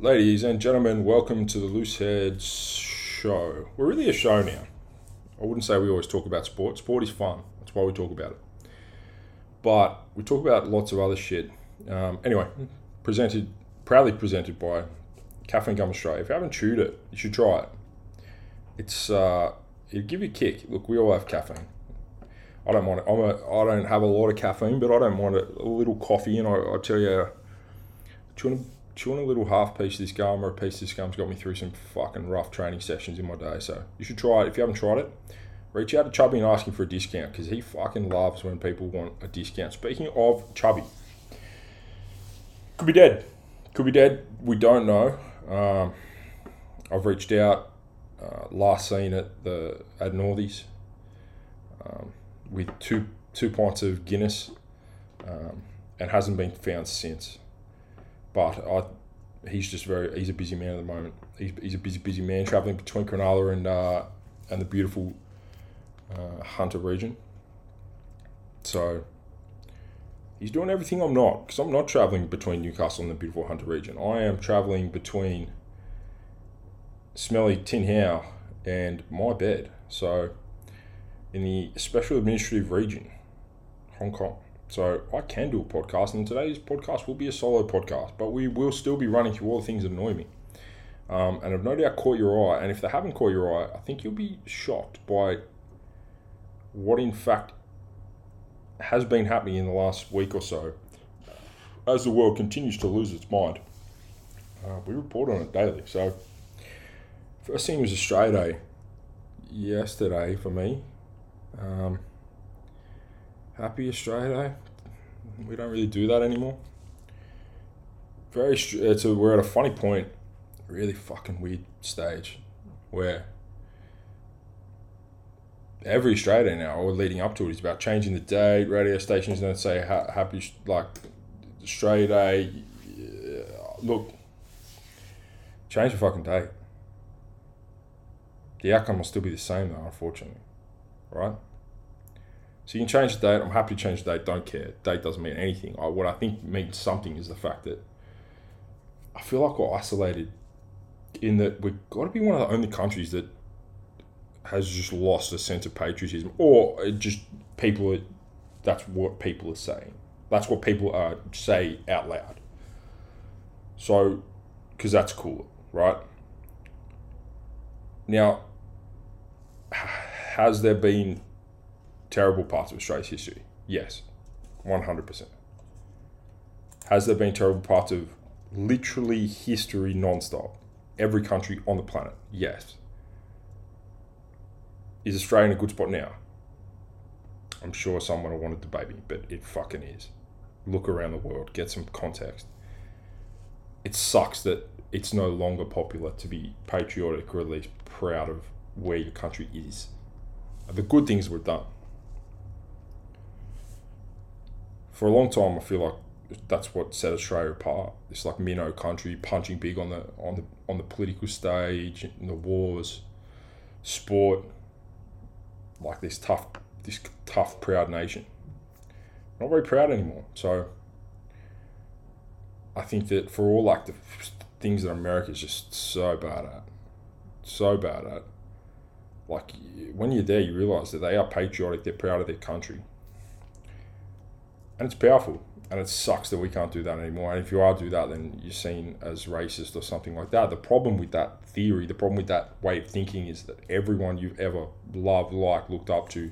Ladies and gentlemen, welcome to the Loose Heads Show. We're really a show now. I wouldn't say we always talk about sport. Sport is fun. That's why we talk about it. But we talk about lots of other shit. Um, anyway, presented, proudly presented by Caffeine Gum Australia. If you haven't chewed it, you should try it. It's uh, it'll give you a kick. Look, we all have caffeine. I don't mind it. I'm a, I don't have a lot of caffeine, but I don't mind it. A little coffee, and I, I tell you, chewing, chewing a little half piece of this gum or a piece of this gum's got me through some fucking rough training sessions in my day. So you should try it. If you haven't tried it, reach out to Chubby and ask him for a discount because he fucking loves when people want a discount. Speaking of Chubby, could be dead. Could be dead. We don't know. Um, I've reached out. Uh, last seen at the at Northies um, with two two pints of Guinness, um, and hasn't been found since. But I, he's just very he's a busy man at the moment. He's, he's a busy busy man traveling between Cronulla and uh, and the beautiful uh, Hunter region. So he's doing everything I'm not because I'm not traveling between Newcastle and the beautiful Hunter region. I am traveling between smelly Tin Hau and my bed. So in the special administrative region, Hong Kong. So I can do a podcast, and today's podcast will be a solo podcast, but we will still be running through all the things that annoy me. Um, and I've no doubt caught your eye. And if they haven't caught your eye, I think you'll be shocked by what, in fact, has been happening in the last week or so as the world continues to lose its mind. Uh, we report on it daily. So, first thing was Australia Day yesterday for me. Um, happy Australia. We don't really do that anymore. Very, it's uh, a, we're at a funny point, really fucking weird stage, where every Australia now, or leading up to it, is about changing the date. Radio stations don't say ha- happy like Australia Day. Look, change the fucking date. The outcome will still be the same though, unfortunately, right? So you can change the date. I'm happy to change the date. Don't care. Date doesn't mean anything. I, what I think means something is the fact that I feel like we're isolated in that we've got to be one of the only countries that has just lost a sense of patriotism, or just people. Are, that's what people are saying. That's what people are say out loud. So, because that's cool, right? Now, has there been terrible parts of Australia's history? Yes, 100%. Has there been terrible parts of literally history non-stop? Every country on the planet? Yes. Is Australia in a good spot now? I'm sure someone will want to debate me, but it fucking is. Look around the world, get some context. It sucks that it's no longer popular to be patriotic or at least proud of where your country is. The good things were done. For a long time, I feel like that's what set Australia apart. It's like minnow country, punching big on the on the on the political stage, in the wars, sport. Like this tough, this tough, proud nation. Not very proud anymore. So I think that for all like the things that America is just so bad at, so bad at. Like when you're there, you realize that they are patriotic. They're proud of their country, and it's powerful. And it sucks that we can't do that anymore. And if you are do that, then you're seen as racist or something like that. The problem with that theory, the problem with that way of thinking, is that everyone you've ever loved, liked, looked up to,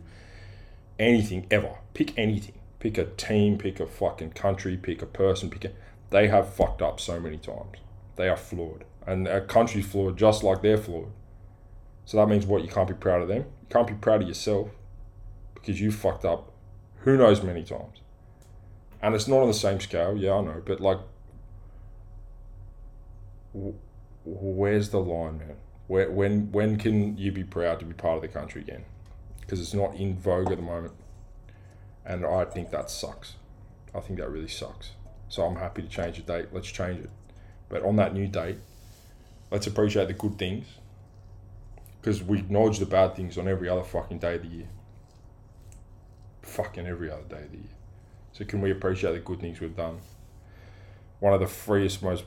anything ever, pick anything, pick a team, pick a fucking country, pick a person, pick a, they have fucked up so many times. They are flawed, and a country's flawed just like they're flawed. So that means what? You can't be proud of them. You can't be proud of yourself because you fucked up who knows many times. And it's not on the same scale, yeah, I know, but like, where's the line, man? Where, when when can you be proud to be part of the country again? Because it's not in vogue at the moment, and I think that sucks. I think that really sucks. So I'm happy to change the date. Let's change it. But on that new date, let's appreciate the good things because we acknowledge the bad things on every other fucking day of the year. Fucking every other day of the year. So can we appreciate the good things we've done? One of the freest, most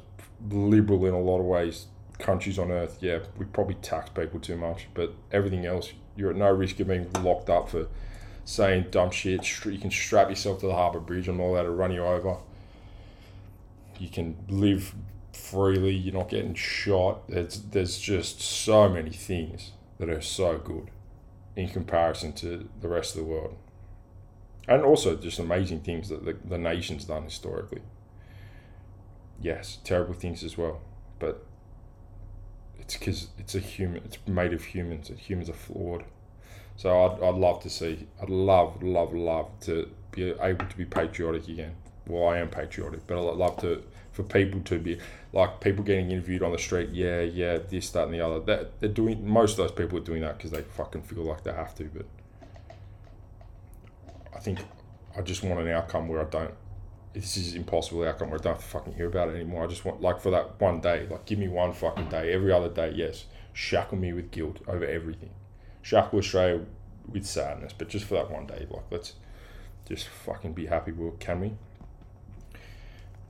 liberal in a lot of ways countries on earth, yeah, we probably tax people too much, but everything else, you're at no risk of being locked up for saying dumb shit. You can strap yourself to the harbour bridge and all that to run you over. You can live freely. You're not getting shot. There's there's just so many things that are so good in comparison to the rest of the world, and also just amazing things that the, the nation's done historically. Yes, terrible things as well, but it's because it's a human. It's made of humans. And humans are flawed. So I'd, I'd love to see. I'd love, love, love to be able to be patriotic again. Well, I am patriotic, but I'd love to for people to be like people getting interviewed on the street. Yeah, yeah, this, that, and the other. That they're doing. Most of those people are doing that because they fucking feel like they have to. But I think I just want an outcome where I don't this is impossible outcome where I don't have to fucking hear about it anymore. I just want like for that one day, like give me one fucking day. Every other day, yes, shackle me with guilt over everything. Shackle Australia with sadness, but just for that one day, like let's just fucking be happy. Will can we?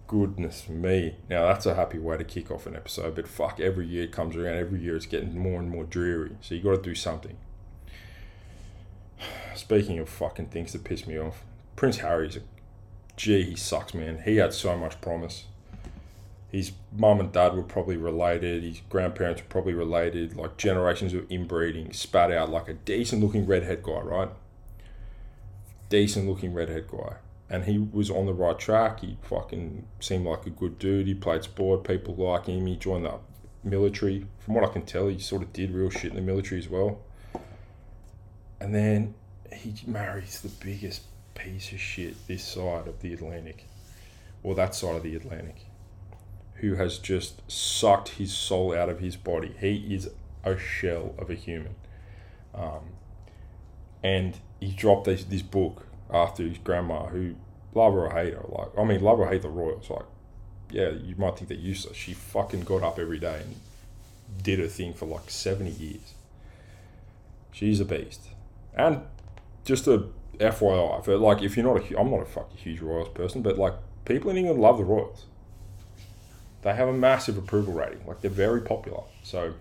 Goodness me. Now that's a happy way to kick off an episode, but fuck, every year it comes around. Every year it's getting more and more dreary. So you got to do something. Speaking of fucking things that piss me off, Prince Harry's a gee, he sucks, man. He had so much promise. His mum and dad were probably related. His grandparents were probably related. Like generations of inbreeding, spat out like a decent looking redhead guy, right? Decent looking redhead guy. And he was on the right track. He fucking seemed like a good dude. He played sport. People like him. He joined the military. From what I can tell, he sort of did real shit in the military as well. And then he marries the biggest piece of shit this side of the Atlantic, or that side of the Atlantic, who has just sucked his soul out of his body. He is a shell of a human. Um, and he dropped this, this book after his grandma, who, love her or hate her, like, I mean, love or hate the royals, like, yeah, you might think they're useless. She fucking got up every day and did her thing for like 70 years. She's a beast. And just a FYI, for like if you're not a, I'm not a fucking huge Royals person, but like people in England love the Royals. They have a massive approval rating. Like they're very popular. So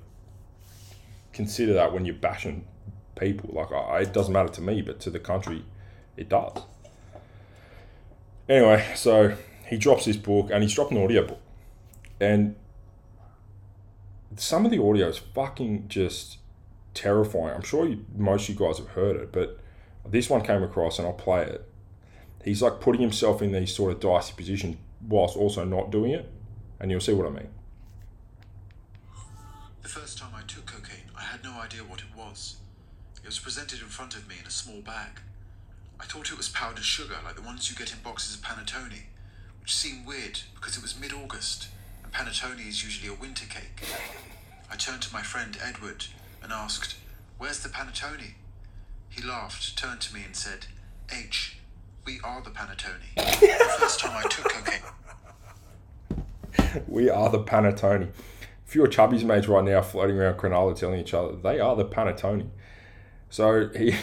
consider that when you're bashing people. Like I, it doesn't matter to me, but to the country, it does. Anyway, so he drops this book and he's dropped an audio book, and some of the audio is fucking just terrifying. I'm sure you, most of you guys have heard it, but this one came across, and I'll play it. He's like putting himself in these sort of dicey positions whilst also not doing it, and you'll see what I mean. The first time I took cocaine, I had no idea what it was. It was presented in front of me in a small bag. I thought it was powdered sugar, like the ones you get in boxes of panettone, which seemed weird because it was mid-August, and panettone is usually a winter cake. I turned to my friend Edward and asked, "Where's the panettone?" He laughed, turned to me, and said, H, we are the panettone. the first time I took cocaine. we are the panettone. A few of Chubby's mates right now floating around Cronulla telling each other they are the panettone. So he,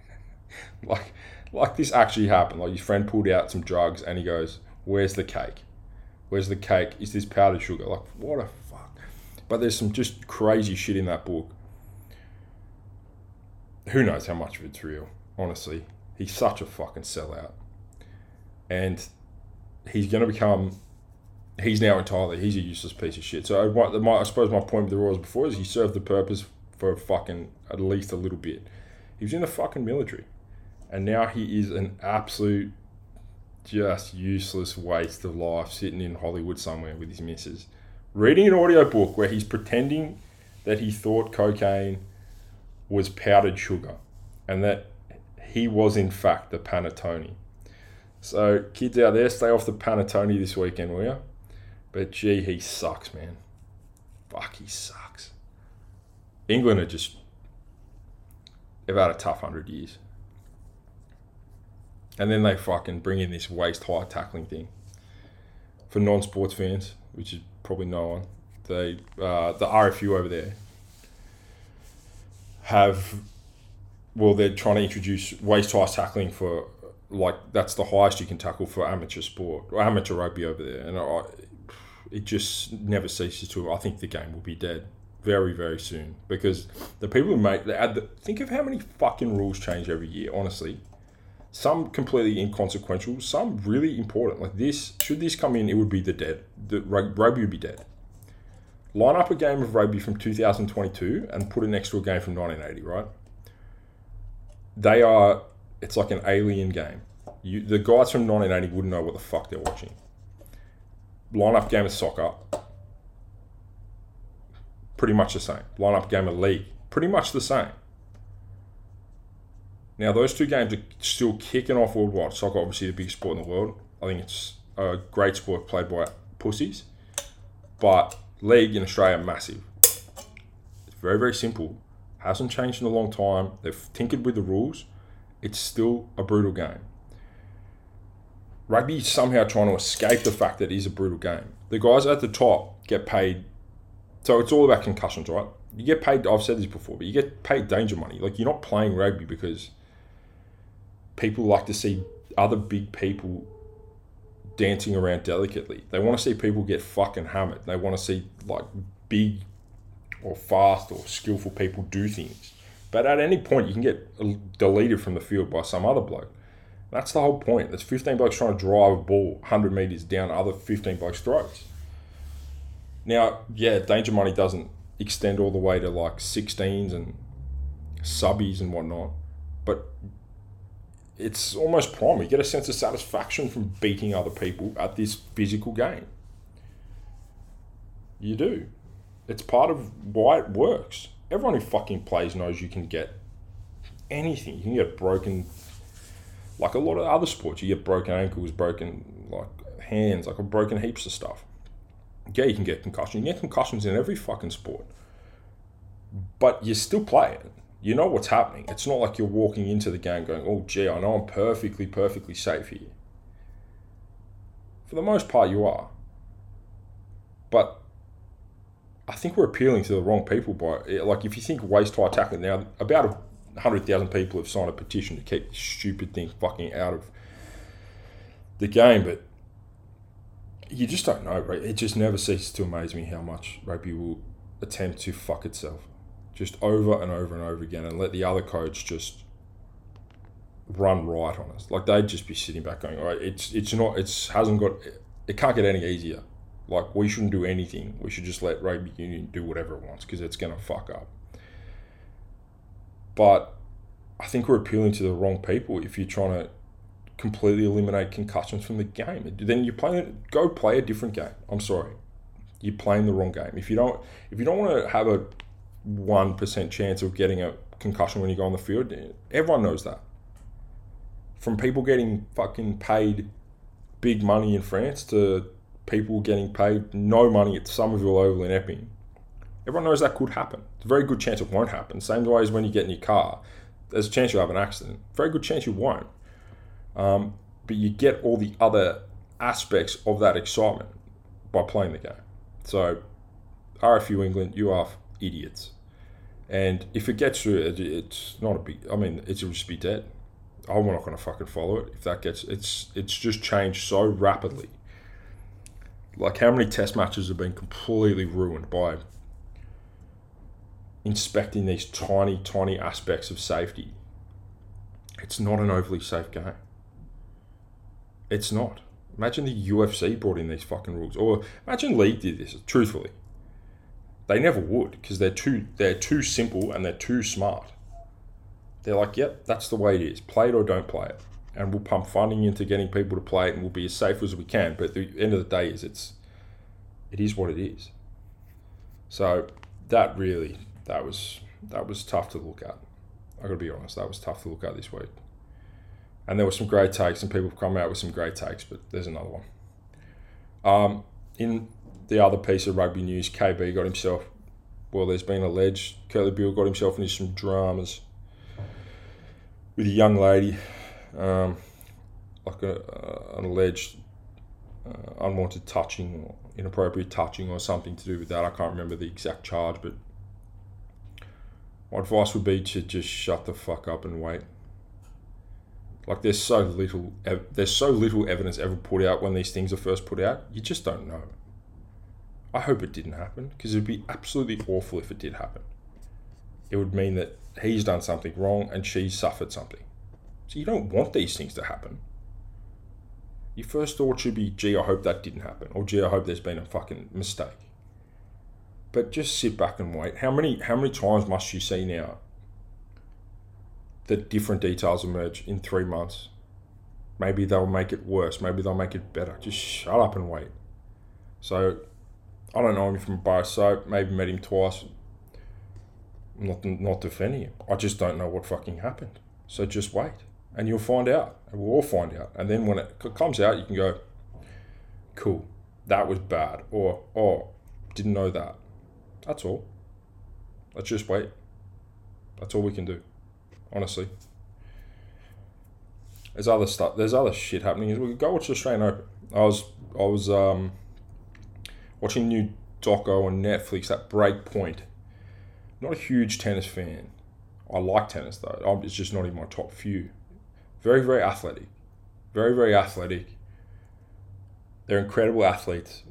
like, like this actually happened. Like his friend pulled out some drugs and he goes, "Where's the cake? Where's the cake? Is this powdered sugar?" Like what a fuck. But there's some just crazy shit in that book who knows how much of it's real, honestly. He's such a fucking sellout. And he's going to become, he's now entirely, he's a useless piece of shit. So I, I suppose my point with the Royals before is he served the purpose for fucking at least a little bit. He was in the fucking military. And now he is an absolute, just useless waste of life sitting in Hollywood somewhere with his missus. Reading an audio book where he's pretending that he thought cocaine was powdered sugar and that he was in fact the panettone. So kids out there, stay off the panettone this weekend, will you? But gee, he sucks, man. Fuck, he sucks. England are just they've had a tough hundred years. And then they fucking bring in this waist high tackling thing. For non sports fans, which is probably no one, they uh, the RFU over there have well, they're trying to introduce waist high tackling for like that's the highest you can tackle for amateur sport or amateur rugby over there, and I, it just never ceases to. I think the game will be dead very, very soon because the people who make they add the, think of how many fucking rules change every year. Honestly, some completely inconsequential, some really important. Like this, should this come in, it would be the dead. The rugby would be dead. Line up a game of rugby from 2022 and put it next to a game from 1980, right? They are. It's like an alien game. You, the guys from 1980 wouldn't know what the fuck they're watching. Line up game of soccer, pretty much the same. Line up game of league, pretty much the same. Now, those two games are still kicking off worldwide. Soccer, obviously, the biggest sport in the world. I think it's a great sport played by pussies. But league in Australia, massive. It's very, very simple. Hasn't changed in a long time. They've tinkered with the rules. It's still a brutal game. Rugby is somehow trying to escape the fact that it is a brutal game. The guys at the top get paid so it's all about concussions, right? You get paid. I've said this before, but you get paid danger money. Like you're not playing rugby because people like to see other big people dancing around delicately. They want to see people get fucking hammered. They want to see like big or fast or skillful people do things. But at any point, you can get uh, deleted from the field by some other bloke. That's the whole point. There's 15 blokes trying to drive a ball 100 metres down other 15 blokes' throats. Now, yeah, danger money doesn't extend all the way to like 16s and subbies and whatnot, but it's almost prime. You get a sense of satisfaction from beating other people at this physical game. You do. It's part of why it works. Everyone who fucking plays knows you can get anything. You can get broken, like a lot of other sports. You get broken ankles, broken like hands, like broken heaps of stuff yeah, you can get concussions. You get concussions in every fucking sport. But you still play it. You know what's happening. It's not like you're walking into the game going, oh, gee, I know I'm perfectly, perfectly safe here. For the most part, you are. But I think we're appealing to the wrong people by, like, if you think waist high tackling, now about 100,000 people have signed a petition to keep this stupid thing fucking out of the game, but you just don't know, right? It just never ceases to amaze me how much rugby will attempt to fuck itself just over and over and over again and let the other coach just run right on us. Like they'd just be sitting back going, all right, it's it's not it's hasn't got it can't get any easier. Like we shouldn't do anything. We should just let rugby union do whatever it wants because it's gonna fuck up. But I think we're appealing to the wrong people if you're trying to completely eliminate concussions from the game. Then you play go play a different game. I'm sorry, you're playing the wrong game. If you don't if you don't want to have a one percent chance of getting a concussion when you go on the field, everyone knows that. From people getting fucking paid big money in France to people getting paid no money at Somerville Oval in Epping. Everyone knows that could happen. It's a very good chance it won't happen. Same way as when you get in your car, there's a chance you'll have an accident. Very good chance you won't. Um, but you get all the other aspects of that excitement by playing the game. So, RFU England, you are idiots. And if it gets through, it, it's not a big. I mean, it's just be dead. I'm not going to fucking follow it. If that gets, it's it's just changed so rapidly. Like how many test matches have been completely ruined by inspecting these tiny, tiny aspects of safety. It's not an overly safe game. It's not. Imagine the UFC brought in these fucking rules, or imagine League did this. Truthfully, they never would because they're too they're too simple and they're too smart. They're like, yep, that's the way it is. Play it or don't play it, and we'll pump funding into getting people to play it, and we'll be as safe as we can. But the end of the day is it's it is what it is. So that really that was that was tough to look at. I got to be honest, that was tough to look at this week and there were some great takes, and people have come out with some great takes, but there's another one. Um, in the other piece of rugby news, KB got himself, well, there's been alleged, Kurtley Beale got himself into some dramas with a young lady, um, like a, uh, an alleged uh, unwanted touching or inappropriate touching or something to do with that. I can't remember the exact charge, but my advice would be to just shut the fuck up and wait. Like there's so little, there's so little evidence ever put out when these things are first put out. You just don't know. I hope it didn't happen because it would be absolutely awful if it did happen. It would mean that he's done something wrong and she's suffered something. So you don't want these things to happen. Your first thought should be, gee, I hope that didn't happen, or gee, I hope there's been a fucking mistake. But just sit back and wait. How many how many times must you see now that different details emerge in three months? Maybe they'll make it worse. Maybe they'll make it better. Just shut up and wait. So I don't know him from a bar soap. Maybe met him twice. Not not defending him. I just don't know what fucking happened. So just wait, and you'll find out. And we'll all find out. And then when it comes out, you can go, "Cool, that was bad," or "Oh, didn't know that." That's all. Let's just wait. That's all we can do, honestly. There's other stuff. There's other shit happening. We go watch the Australian Open. I was I was um, watching new doco on Netflix. That Break Point. Not a huge tennis fan. I like tennis though. It's just not in my top few. Very very athletic. Very very athletic. They're incredible athletes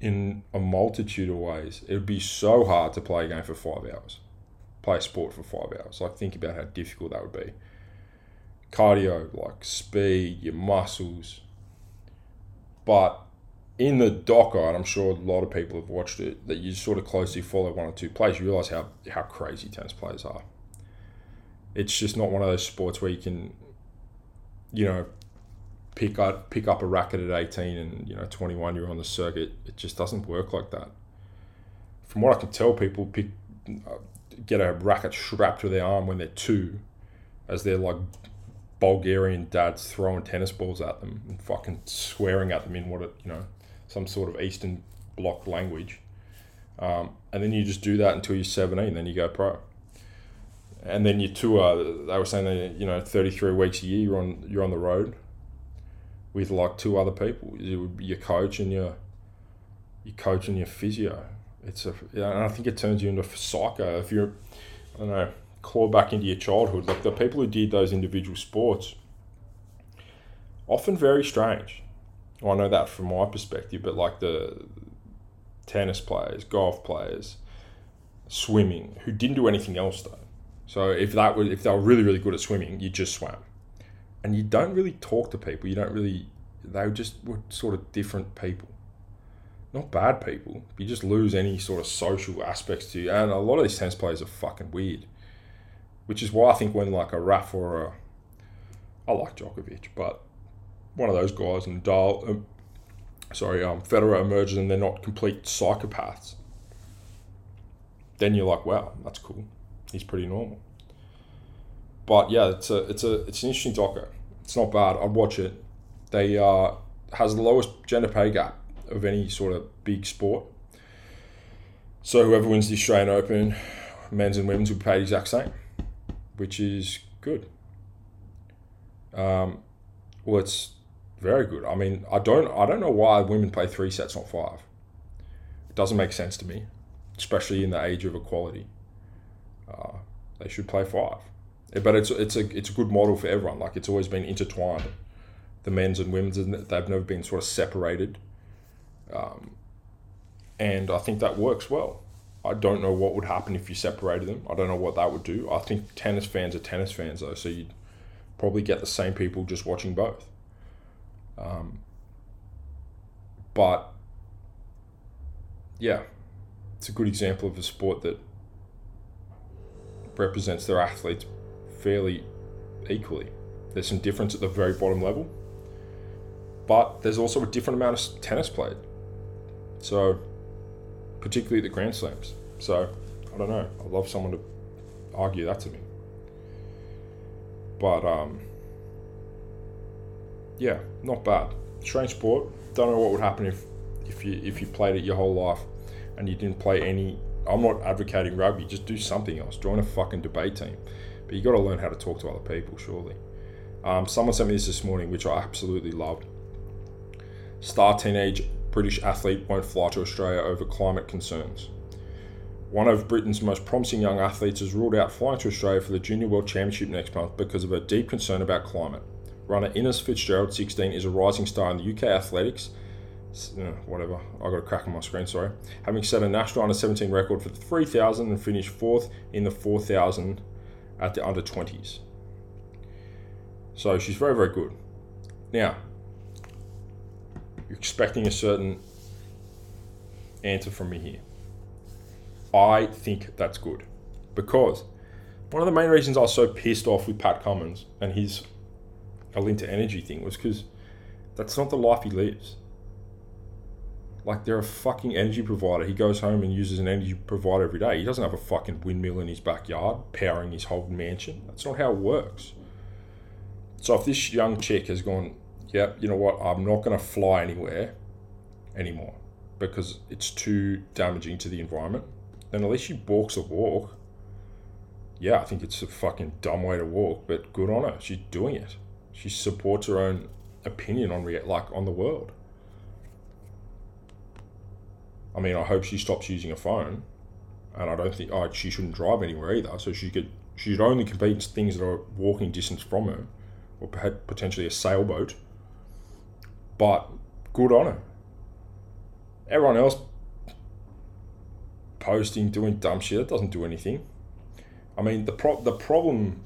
in a multitude of ways. It would be so hard to play a game for five hours, play a sport for five hours. Like, think about how difficult that would be. Cardio, like speed, your muscles. But in the docker, and I'm sure a lot of people have watched it, that you sort of closely follow one or two players, you realize how, how crazy tennis players are. It's just not one of those sports where you can, you know, pick up pick up a racket at 18 and you know 21 you're on the circuit it just doesn't work like that from what i can tell people pick uh, get a racket strapped to their arm when they're two as they're like bulgarian dads throwing tennis balls at them and fucking swearing at them in what it you know some sort of eastern bloc language um, and then you just do that until you're 17 then you go pro and then you tour they were saying that you know 33 weeks a year you're on you're on the road with like two other people. It would be your coach and your your coach and your physio. It's a and I think it turns you into a psycho if you're I don't know claw back into your childhood. Like the people who did those individual sports, often very strange. Well, I know that from my perspective, but like the tennis players, golf players, swimming, who didn't do anything else though. So if that was if they were really really good at swimming, you just swam and you don't really talk to people. You don't really. They just were sort of different people, not bad people. You just lose any sort of social aspects to you. And a lot of these tennis players are fucking weird, which is why I think when like a Raf or a, I like Djokovic, but one of those guys Nadal, um, sorry, um, Federer emerges and they're not complete psychopaths. Then you're like, wow, that's cool. He's pretty normal. But yeah, it's a it's a it's an interesting doco. It's not bad. I'd watch it. They uh, has the lowest gender pay gap of any sort of big sport. So whoever wins the Australian Open, men's and women's will be paid exact same, which is good. Um, well, it's very good. I mean, I don't I don't know why women play three sets, not five. It doesn't make sense to me, especially in the age of equality. Uh, they should play five but it's it's a it's a good model for everyone. Like it's always been intertwined, the men's and women's, and they've never been sort of separated. Um, and I think that works well. I don't know what would happen if you separated them. I don't know what that would do. I think tennis fans are tennis fans though, so you'd probably get the same people just watching both. Um, but yeah, it's a good example of a sport that represents their athletes fairly equally. There's some difference at the very bottom level, but there's also a different amount of tennis played. So, particularly the Grand Slams. So, I don't know. I'd love someone to argue that to me. But, um, yeah, not bad. Strange sport. Don't know what would happen if, if you if you played it your whole life and you didn't play any. I'm not advocating rugby. Just do something else. Join a fucking debate team. But you got to learn how to talk to other people, surely. Um, someone sent me this this morning, which I absolutely loved. Star teenage British athlete won't fly to Australia over climate concerns. One of Britain's most promising young athletes has ruled out flying to Australia for the Junior World Championship next month because of a deep concern about climate. Runner Innes Fitzgerald, 16, is a rising star in the UK athletics, uh, whatever. I got a crack on my screen. Sorry. Having set a national under 17 record for the 3000 and finished fourth in the 4000 at the under 20s. So she's very very good. Now, you're expecting a certain answer from me here. I think that's good because one of the main reasons I was so pissed off with Pat Cummins and his Alinta Energy thing was because that's not the life he lives. Like they're a fucking energy provider. He goes home and uses an energy provider every day. He doesn't have a fucking windmill in his backyard powering his whole mansion. That's not how it works. So if this young chick has gone, yeah, you know what, I'm not going to fly anywhere anymore because it's too damaging to the environment, then at least she walks a walk. Yeah, I think it's a fucking dumb way to walk, but good on her. She's doing it. She supports her own opinion on rea- like on the world. I mean, I hope she stops using a phone, and I don't think oh, she shouldn't drive anywhere either. So she could she should only compete in things that are walking distance from her, or potentially a sailboat. But good on her. Everyone else posting, doing dumb shit, that doesn't do anything. I mean, the pro- the problem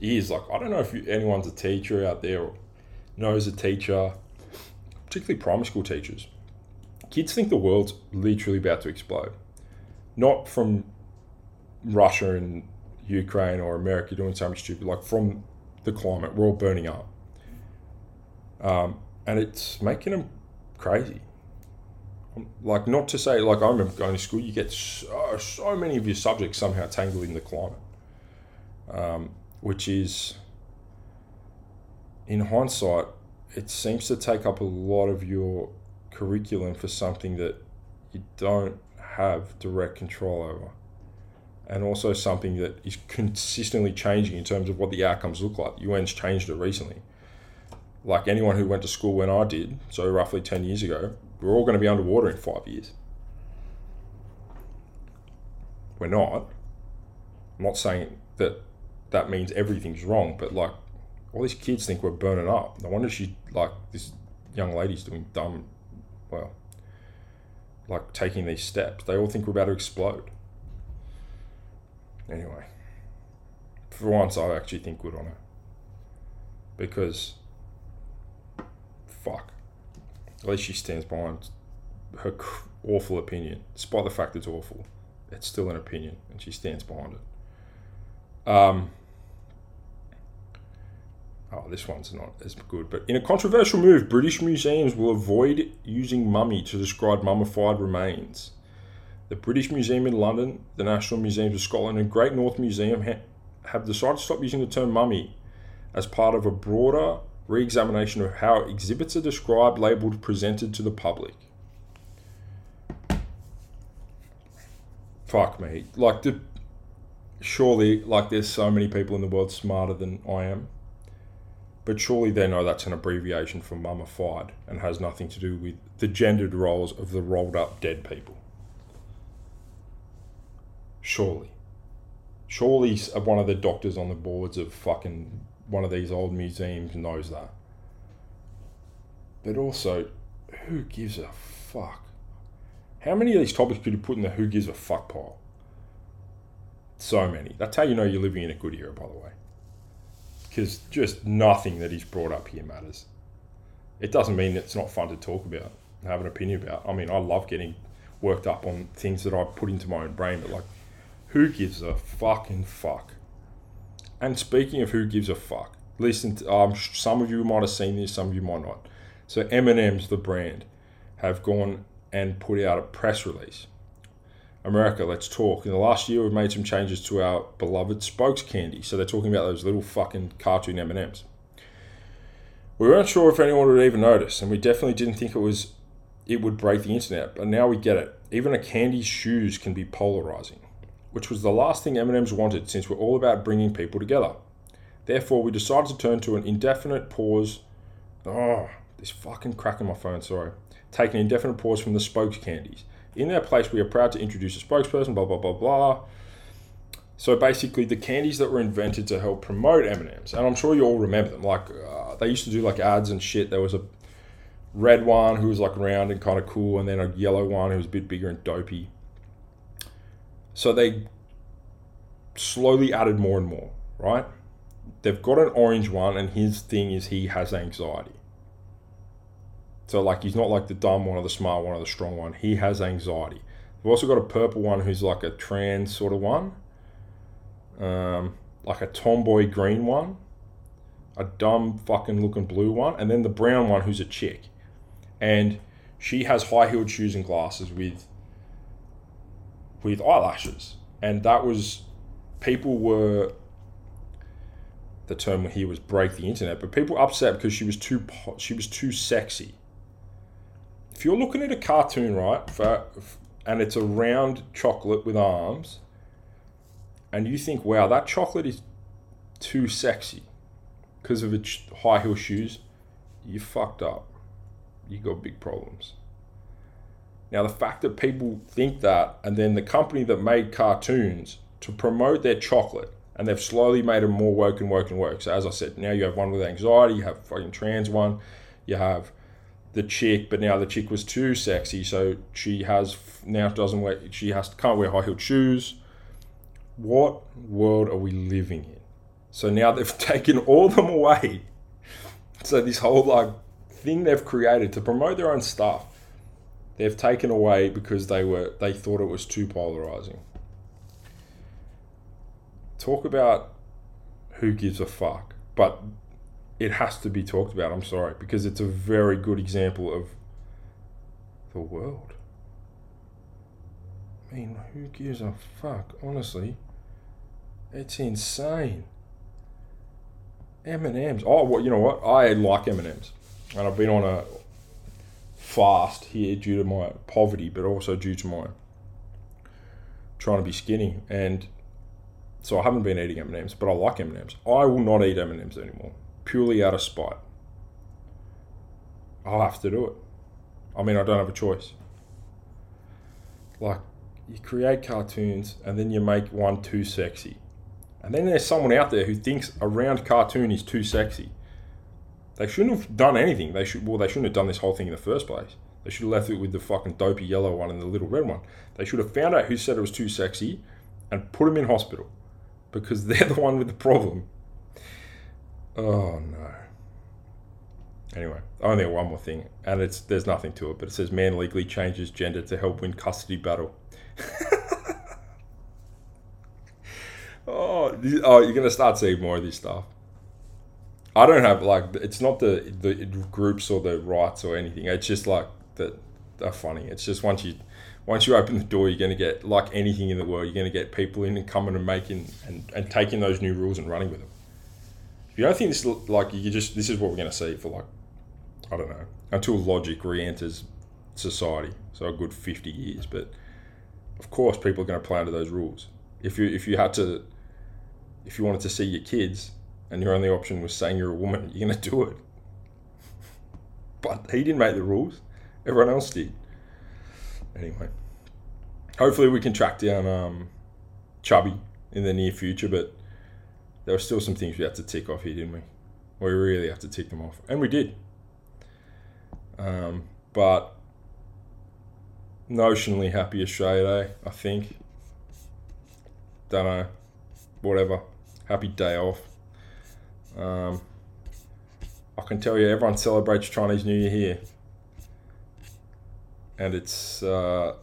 is like I don't know if you, anyone's a teacher out there or knows a teacher, particularly primary school teachers. Kids think the world's literally about to explode, not from Russia and Ukraine or America doing something stupid, like from the climate. We're all burning up, um, and it's making them crazy. Like not to say like I remember going to school, you get so, so many of your subjects somehow tangled in the climate, um, which is in hindsight, it seems to take up a lot of your curriculum for something that you don't have direct control over. And also something that is consistently changing in terms of what the outcomes look like. UN's changed it recently. Like anyone who went to school when I did, so roughly 10 years ago, we're all going to be underwater in five years. We're not. I'm not saying that that means everything's wrong, but like all these kids think we're burning up. No wonder she like this young lady's doing dumb, well, like taking these steps. They all think we're about to explode. Anyway, for once, I actually think good on her because fuck, at least she stands behind her awful opinion, despite the fact it's awful. It's still an opinion, and she stands behind it. Um, Oh, this one's not as good. But in a controversial move, British museums will avoid using mummy to describe mummified remains. The British Museum in London, the National Museums of Scotland, and Great North Museum ha- have decided to stop using the term mummy as part of a broader re examination of how exhibits are described, labelled, presented to the public. Fuck me. Like, the, surely, like, there's so many people in the world smarter than I am but surely they know oh, that's an abbreviation for mummified and has nothing to do with the gendered roles of the rolled up dead people. Surely. Surely uh, one of the doctors on the boards of fucking one of these old museums knows that. But also, who gives a fuck? How many of these topics could you put in the who gives a fuck pile? So many. That's how you know you're living in a good era, by the way because just nothing that he's brought up here matters. It doesn't mean it's not fun to talk about, have an opinion about. I mean, I love getting worked up on things that I put into my own brain, but like, who gives a fucking fuck? And speaking of who gives a fuck, listen, to, um, some of you might have seen this, some of you might not. So M&M's, the brand, have gone and put out a press release America, let's talk. In the last year, we've made some changes to our beloved spokes candy. So they're talking about those little fucking cartoon M and M's. We weren't sure if anyone would even notice, and we definitely didn't think it was it would break the internet. But now we get it. Even a candy's shoes can be polarizing, which was the last thing M&M's wanted, since we're all about bringing people together. Therefore, we decided to turn to an indefinite pause. Oh, this fucking crack in my phone. Sorry. Take an indefinite pause from the spokes candies in their place, we are proud to introduce a spokesperson, blah, blah, blah, blah. So basically, the candies that were invented to help promote M&Ms, and I'm sure you all remember them. Like, uh, they used to do like ads and shit. There was a red one who was like round and kind of cool, and then a yellow one who was a bit bigger and dopey. So they slowly added more and more, right? They've got an orange one, and his thing is he has anxiety. So like he's not like the dumb one or the smart one or the strong one. He has anxiety. We've also got a purple one who's like a trans sort of one. Um, like a tomboy green one. A dumb fucking looking blue one. And then the brown one who's a chick. And she has high heeled shoes and glasses with with eyelashes. And that was people were the term here was break the internet, but people upset because she was too she was too sexy if you're looking at a cartoon, right, for, and it's a round chocolate with arms, and you think, wow, that chocolate is too sexy because of its high heel shoes, you fucked up. You got big problems. Now, the fact that people think that, and then the company that made cartoons to promote their chocolate, and they've slowly made them more woke and woke and woke. So, as I said, now you have one with anxiety, you have fucking trans one, you have the chick, but now the chick was too sexy, so she has now doesn't wear she has can't wear high heeled shoes. What world are we living in? So now they've taken all them away. So this whole like thing they've created to promote their own stuff, they've taken away because they were they thought it was too polarizing. Talk about who gives a fuck, but it has to be talked about. I'm sorry because it's a very good example of the world. I mean, who gives a fuck? Honestly, it's insane. M and M's. Oh, well, you know what? I like M and M's, and I've been on a fast here due to my poverty, but also due to my trying to be skinny. And so I haven't been eating M and M's, but I like M and M's. I will not eat M and M's anymore purely out of spite. I'll have to do it. I mean, I don't have a choice. Like, you create cartoons and then you make one too sexy. And then there's someone out there who thinks a round cartoon is too sexy. They shouldn't have done anything. They should well, they shouldn't have done this whole thing in the first place. They should have left it with the fucking dopey yellow one and the little red one. They should have found out who said it was too sexy and put him in hospital because they're the one with the problem Oh no. Anyway, only one more thing, and it's there's nothing to it, but it says man legally changes gender to help win custody battle. oh, oh, you're gonna start seeing more of this stuff. I don't have like it's not the the groups or the rights or anything. It's just like that they're funny. It's just once you once you open the door, you're going to get like anything in the world. You're going to get people in and coming and making and, and taking those new rules and running with them you don't think this like you just this is what we're going to see for like I don't know until logic re-enters society, so a good fifty years. But of course, people are going to play under those rules. If you if you had to, if you wanted to see your kids, and your only option was saying you're a woman, you're going to do it. But he didn't make the rules; everyone else did. Anyway, hopefully we can track down um, Chubby in the near future, but there were still some things we had to tick off here, didn't we? We really had to tick them off, and we did. Um, but notionally happy Australia Day, I think. Don't know, whatever. Happy day off. Um, I can tell you, everyone celebrates Chinese New Year here, and it's uh,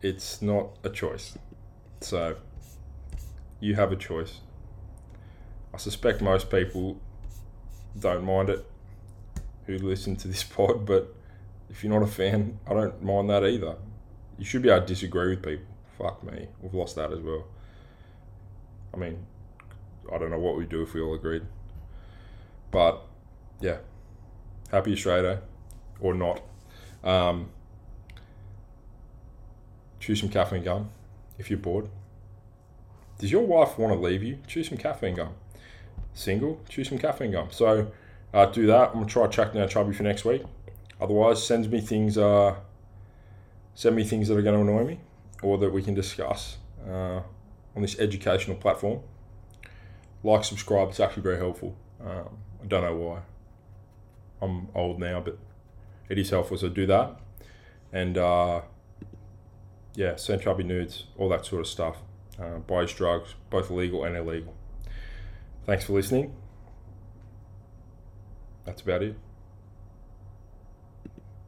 it's not a choice. So you have a choice. I suspect most people don't mind it who listen to this pod, but if you're not a fan, I don't mind that either. You should be able to disagree with people. Fuck me, we've lost that as well. I mean, I don't know what we'd do if we all agreed. But yeah, happy Australia or not. Um, choose some caffeine gum if you're bored. Does your wife want to leave you? Choose some caffeine gum single, choose some caffeine gum. So uh, do that. I'm gonna try track down Chubby for next week. Otherwise, send me things. Uh, send me things that are going to annoy me, or that we can discuss uh, on this educational platform. Like, subscribe. It's actually very helpful. Um, I don't know why. I'm old now, but Eddie's Health was to do that, and uh, yeah, send chubby nudes, all that sort of stuff. Uh, buy drugs, both legal and illegal. Thanks for listening. That's about it.